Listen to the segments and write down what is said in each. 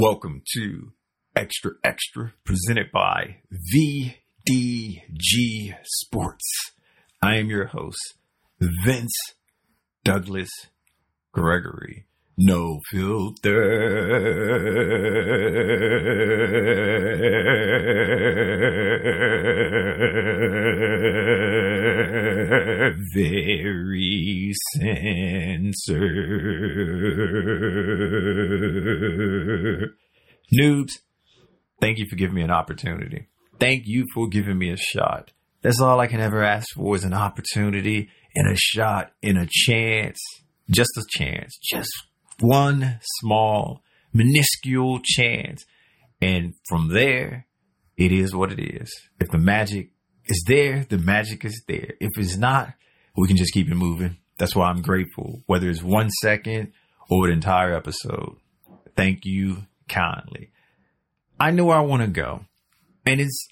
Welcome to Xtra Xtra, presented by VDG Sports. I am your host, Vince Douglas Gregory. No filter. Very censored. Noobs, thank you for giving me an opportunity. Thank you for giving me a shot. That's all I can ever ask for is an opportunity and a shot and a chance. Just a chance. Just one small, minuscule chance. And from there, it is what it is. If the magic is there, the magic is there. If it's not, we can just keep it moving. That's why I'm grateful, whether it's one second or an entire episode. Thank you kindly. I know where I want to go, and it's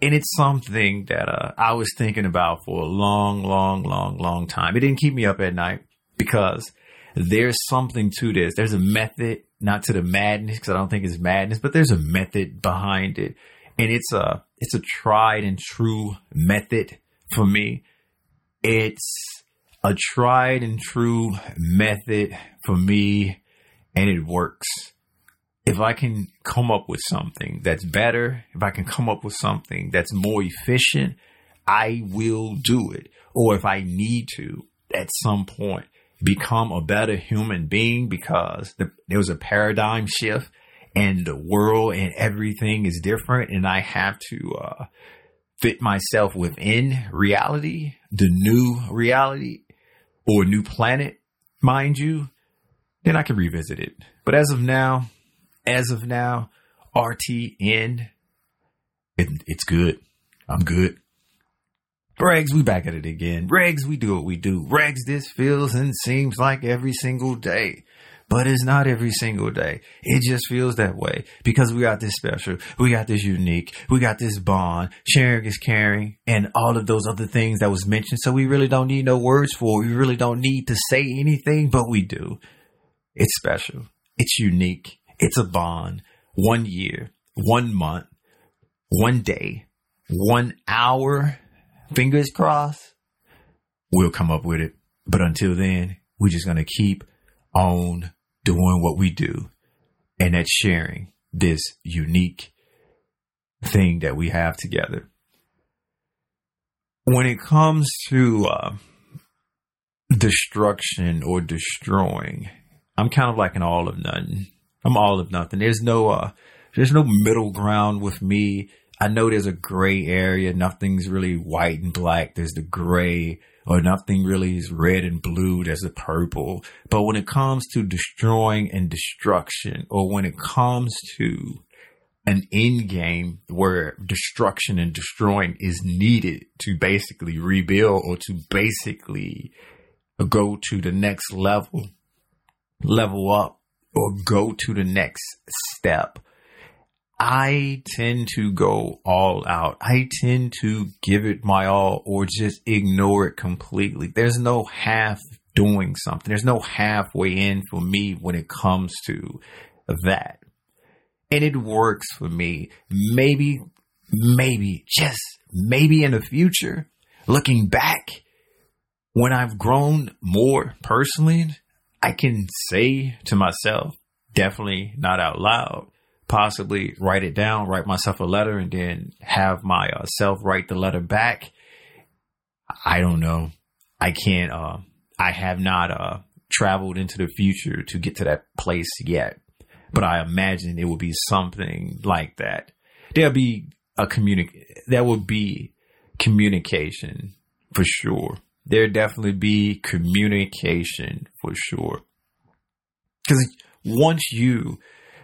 and it's something that uh, I was thinking about for a long, long, long, long time. It didn't keep me up at night because there's something to this. There's a method, not to the madness, because I don't think it's madness, but there's a method behind it, and it's a it's a tried and true method for me. It's a tried and true method for me, and it works. If I can come up with something that's better, if I can come up with something that's more efficient, I will do it. Or if I need to at some point become a better human being because the, there was a paradigm shift and the world and everything is different and I have to uh, fit myself within reality, the new reality or new planet, mind you, then I can revisit it. But as of now, as of now, RTN, it, it's good. I'm good. Regs, we back at it again. Regs, we do what we do. Regs, this feels and seems like every single day. But it's not every single day. It just feels that way because we got this special, we got this unique, we got this bond, sharing is caring, and all of those other things that was mentioned. So we really don't need no words for it. We really don't need to say anything, but we do. It's special. It's unique. It's a bond. One year, one month, one day, one hour, fingers crossed, we'll come up with it. But until then, we're just going to keep on doing what we do. And that's sharing this unique thing that we have together. When it comes to uh, destruction or destroying, I'm kind of like an all of nothing. I'm all of nothing. There's no uh, there's no middle ground with me. I know there's a gray area. Nothing's really white and black. There's the gray or nothing really is red and blue. There's the purple. But when it comes to destroying and destruction or when it comes to an end game where destruction and destroying is needed to basically rebuild or to basically go to the next level, level up or go to the next step I tend to go all out. I tend to give it my all or just ignore it completely. There's no half doing something. There's no halfway in for me when it comes to that. And it works for me. Maybe, maybe, just maybe in the future, looking back, when I've grown more personally, I can say to myself, definitely not out loud, possibly write it down, write myself a letter, and then have myself uh, write the letter back. I don't know. I can't. Uh, I have not uh, traveled into the future to get to that place yet, but I imagine it will be something like that. There'll be a communic. There will be communication for sure. There definitely be communication for sure. Because once you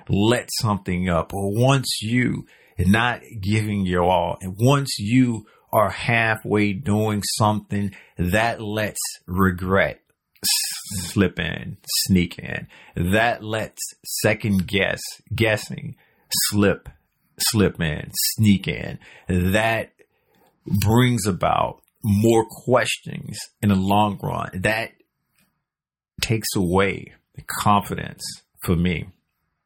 let something up or once you not giving your all and once you are halfway doing something that lets regret slip in, sneak in. That lets second guess, guessing slip, slip in, sneak in. That brings about more questions in the long run. That takes away the confidence for me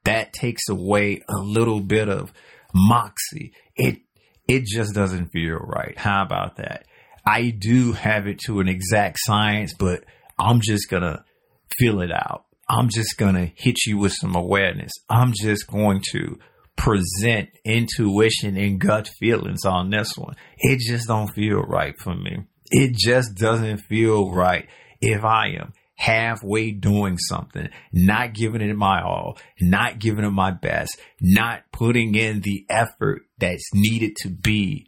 that takes away a little bit of moxie. It it just doesn't feel right. How about that? I do have it to an exact science, but I'm just gonna feel it out. I'm just gonna hit you with some awareness. I'm just going to present intuition and gut feelings on this one. It just don't feel right for me. It just doesn't feel right if I am halfway doing something, not giving it my all, not giving it my best, not putting in the effort that's needed to be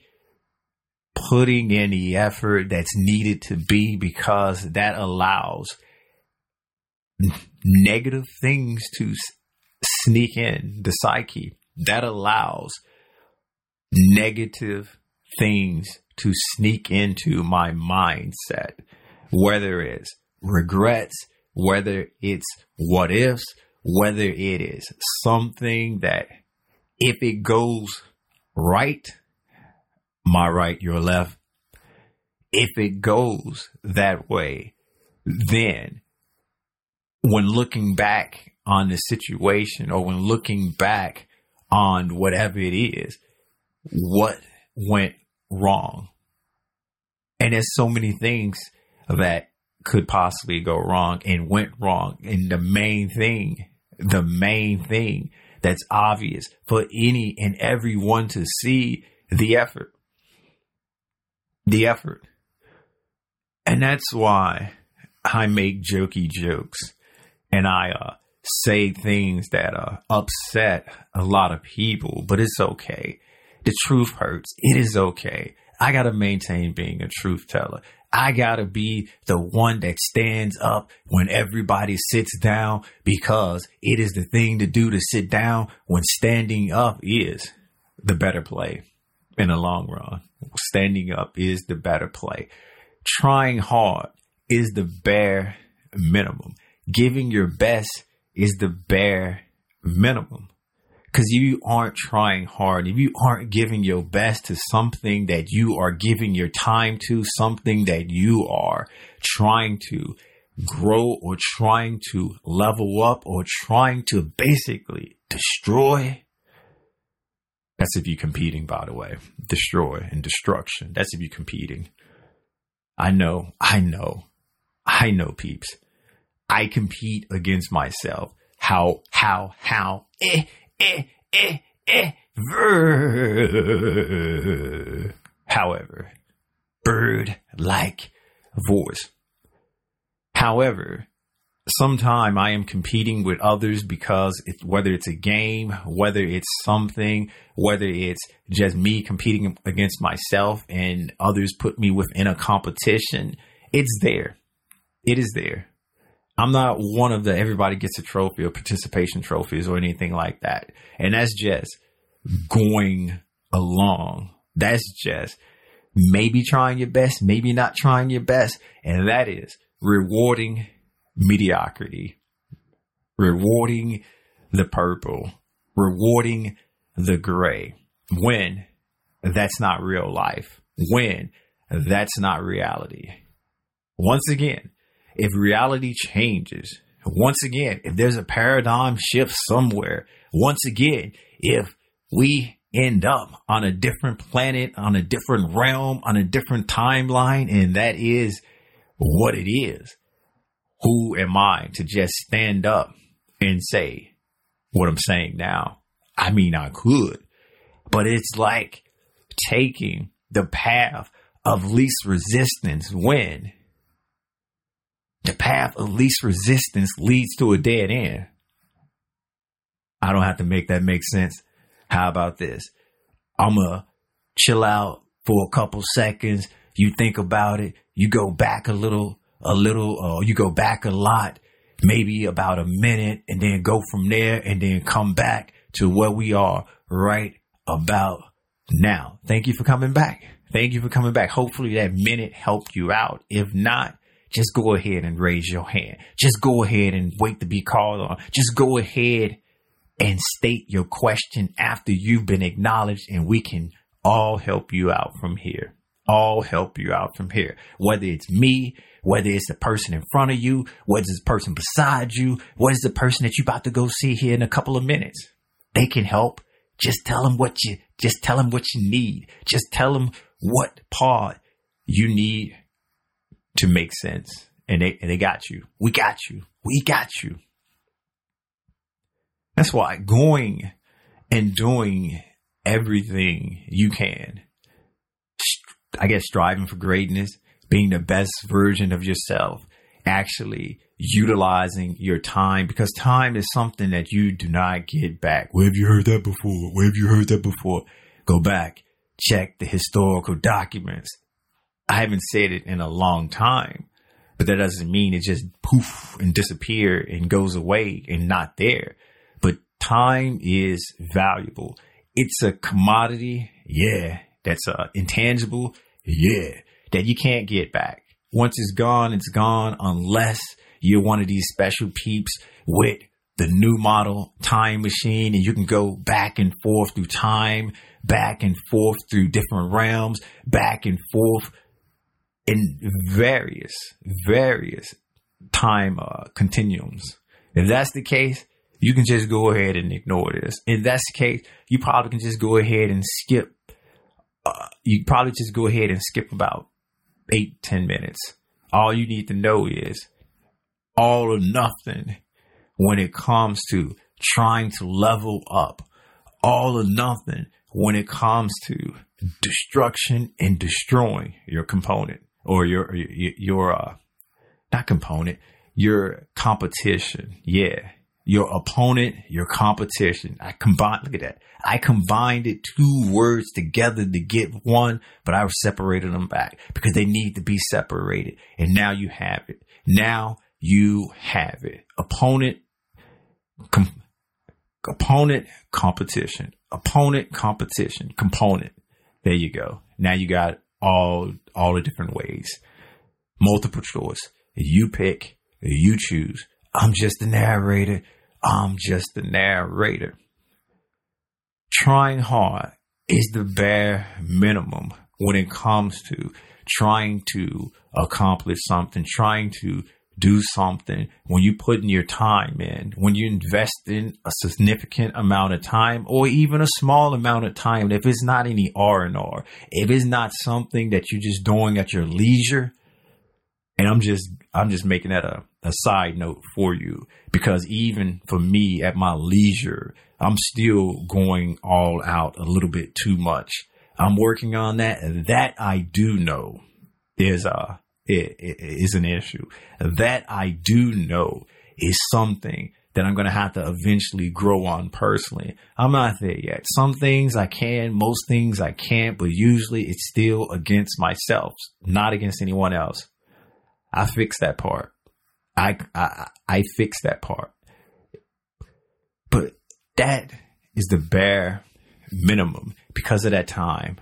putting in the effort that's needed to be because that allows negative things to sneak in the psyche. That allows negative things to sneak into my mindset, whether it's regrets, whether it's what ifs, whether it is something that if it goes right, my right, your left, if it goes that way, then when looking back on the situation or when looking back on whatever it is, what went wrong? And there's so many things that could possibly go wrong and went wrong. And the main thing, the main thing that's obvious for any and everyone to see the effort. The effort. And that's why I make jokey jokes and I uh, say things that uh, upset a lot of people, but it's okay. The truth hurts. It is okay. I got to maintain being a truth teller. I gotta be the one that stands up when everybody sits down because it is the thing to do to sit down when standing up is the better play in the long run. Standing up is the better play. Trying hard is the bare minimum. Giving your best is the bare minimum. Because you aren't trying hard, if you aren't giving your best to something that you are giving your time to, something that you are trying to grow or trying to level up or trying to basically destroy. That's if you're competing, by the way. Destroy and destruction. That's if you're competing. I know, I know, I know, peeps. I compete against myself. How, how, how, eh, eh, eh, eh, However, bird like voice. However, sometime I am competing with others because it's whether it's a game, whether it's something, whether it's just me competing against myself and others put me within a competition, it's there. It is there. I'm not one of the everybody gets a trophy or participation trophies or anything like that. And that's just going along. That's just maybe trying your best, maybe not trying your best. And that is rewarding mediocrity, rewarding the purple, rewarding the gray when that's not real life, when that's not reality. Once again, if reality changes, once again, if there's a paradigm shift somewhere, once again, if we end up on a different planet, on a different realm, on a different timeline, and that is what it is, who am I to just stand up and say what I'm saying now? I mean, I could, but it's like taking the path of least resistance when the path of least resistance leads to a dead end. I don't have to make that make sense. How about this? I'm going to chill out for a couple seconds. You think about it. You go back a little, a little, uh, you go back a lot, maybe about a minute and then go from there and then come back to where we are right about now. Thank you for coming back. Thank you for coming back. Hopefully that minute helped you out. If not, just go ahead and raise your hand. Just go ahead and wait to be called on. Just go ahead and state your question after you've been acknowledged and we can all help you out from here. all help you out from here. Whether it's me, whether it's the person in front of you, whether it's the person beside you, whether it's the person that you're about to go see here in a couple of minutes. They can help. Just tell them what you, just tell them what you need. Just tell them what part you need to make sense. And they, and they got you. We got you. We got you. That's why going and doing everything you can, I guess striving for greatness, being the best version of yourself, actually utilizing your time because time is something that you do not get back. Where have you heard that before? Where have you heard that before? Go back, check the historical documents. I haven't said it in a long time, but that doesn't mean it just poof and disappear and goes away and not there. But time is valuable. It's a commodity. Yeah. That's uh, intangible. Yeah. That you can't get back. Once it's gone, it's gone unless you're one of these special peeps with the new model time machine and you can go back and forth through time, back and forth through different realms, back and forth in various, various time uh, continuums. If that's the case, you can just go ahead and ignore this. If that's the case, you probably can just go ahead and skip. Uh, you probably just go ahead and skip about eight, ten minutes. All you need to know is all or nothing when it comes to trying to level up. All or nothing when it comes to destruction and destroying your component or your your, uh, not component, your competition. Yeah, your opponent, your competition. I combined, look at that. I combined it two words together to get one, but I separated them back because they need to be separated. And now you have it. Now you have it. Opponent, com- opponent, competition, opponent, competition, component. There you go. Now you got all, all the different ways. Multiple choice. You pick, you choose. I'm just the narrator. I'm just the narrator. Trying hard is the bare minimum when it comes to trying to accomplish something, trying to do something, when you put in your time in, when you invest in a significant amount of time or even a small amount of time, if it's not any R and R, if it's not something that you're just doing at your leisure, and I'm just I'm just making that a, a side note for you because even for me at my leisure, I'm still going all out a little bit too much. I'm working on that. That I do know is a is an issue. That I do know is something that I'm going to have to eventually grow on personally. I'm not there yet. Some things I can, most things I can't, but usually it's still against myself, not against anyone else. I fixed that part. I, I, I fixed that part. But that is the bare minimum because of that time.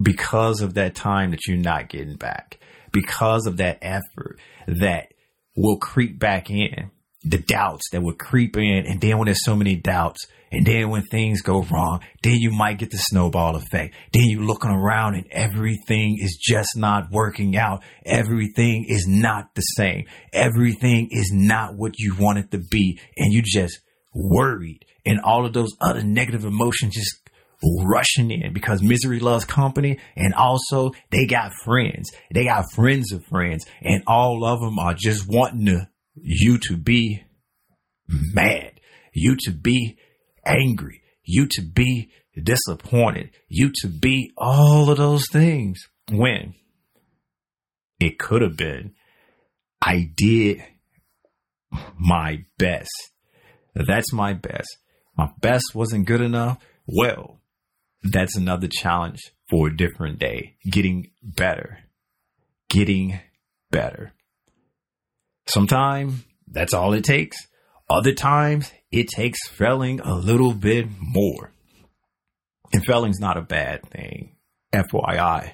Because of that time that you're not getting back. Because of that effort that will creep back in. The doubts that will creep in. And then when there's so many doubts, and then when things go wrong, then you might get the snowball effect. Then you're looking around and everything is just not working out. Everything is not the same. Everything is not what you want it to be. And you just worried and all of those other negative emotions just rushing in because misery loves company and also they got friends. They got friends of friends and all of them are just wanting to, you to be mad, you to be angry, you to be disappointed, you to be all of those things when it could have been I did my best. That's my best. My best wasn't good enough. Well, that's another challenge for a different day. Getting better. Getting better. Sometimes that's all it takes. Other times it takes failing a little bit more. And failing's not a bad thing. FYI.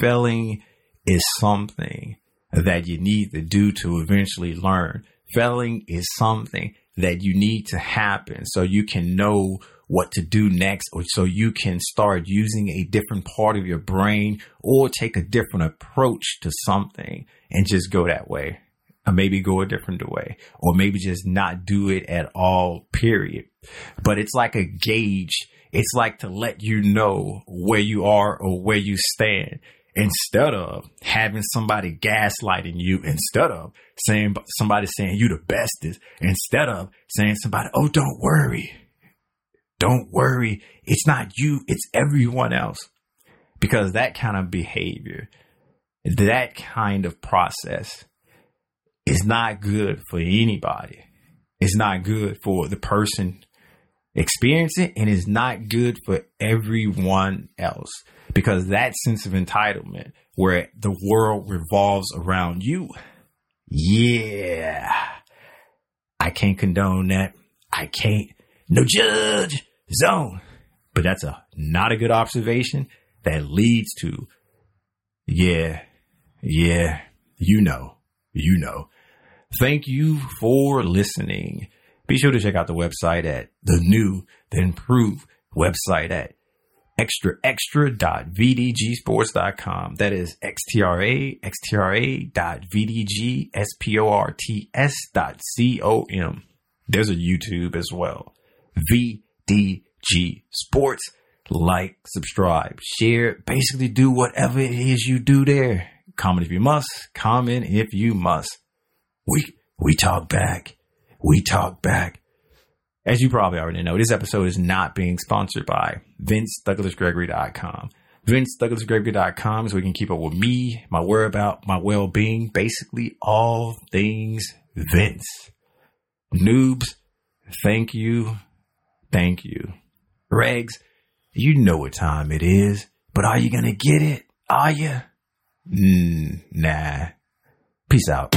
Failing is something that you need to do to eventually learn. Failing is something that you need to happen so you can know what to do next, or so you can start using a different part of your brain or take a different approach to something and just go that way. Or maybe go a different way, or maybe just not do it at all, period. But it's like a gauge. It's like to let you know where you are or where you stand instead of having somebody gaslighting you, instead of saying somebody saying you the bestest, instead of saying somebody, oh, don't worry. Don't worry. It's not you. It's everyone else. Because that kind of behavior, that kind of process is not good for anybody. It's not good for the person experiencing it and it's not good for everyone else because that sense of entitlement where the world revolves around you. Yeah. I can't condone that. I can't. No judge zone. But that's a not a good observation that leads to, yeah, yeah, you know, you know. Thank you for listening. Be sure to check out the website at the new, the improved website at extra extra.vdgsports.com. That is xtra xtra dot vdg sports dot com. There's a YouTube as well. VDG Sports. Like, subscribe, share, basically do whatever it is you do there. Comment if you must, comment if you must. We we talk back. We talk back. As you probably already know, this episode is not being sponsored by VinceDouglasGregory.com. Is where you can keep up with me, my whereabout, my well-being, basically all things Vince. Noobs, thank you. Thank you. Regs, you know what time it is, but are you going to get it? Are you? Mm, nah. Peace out.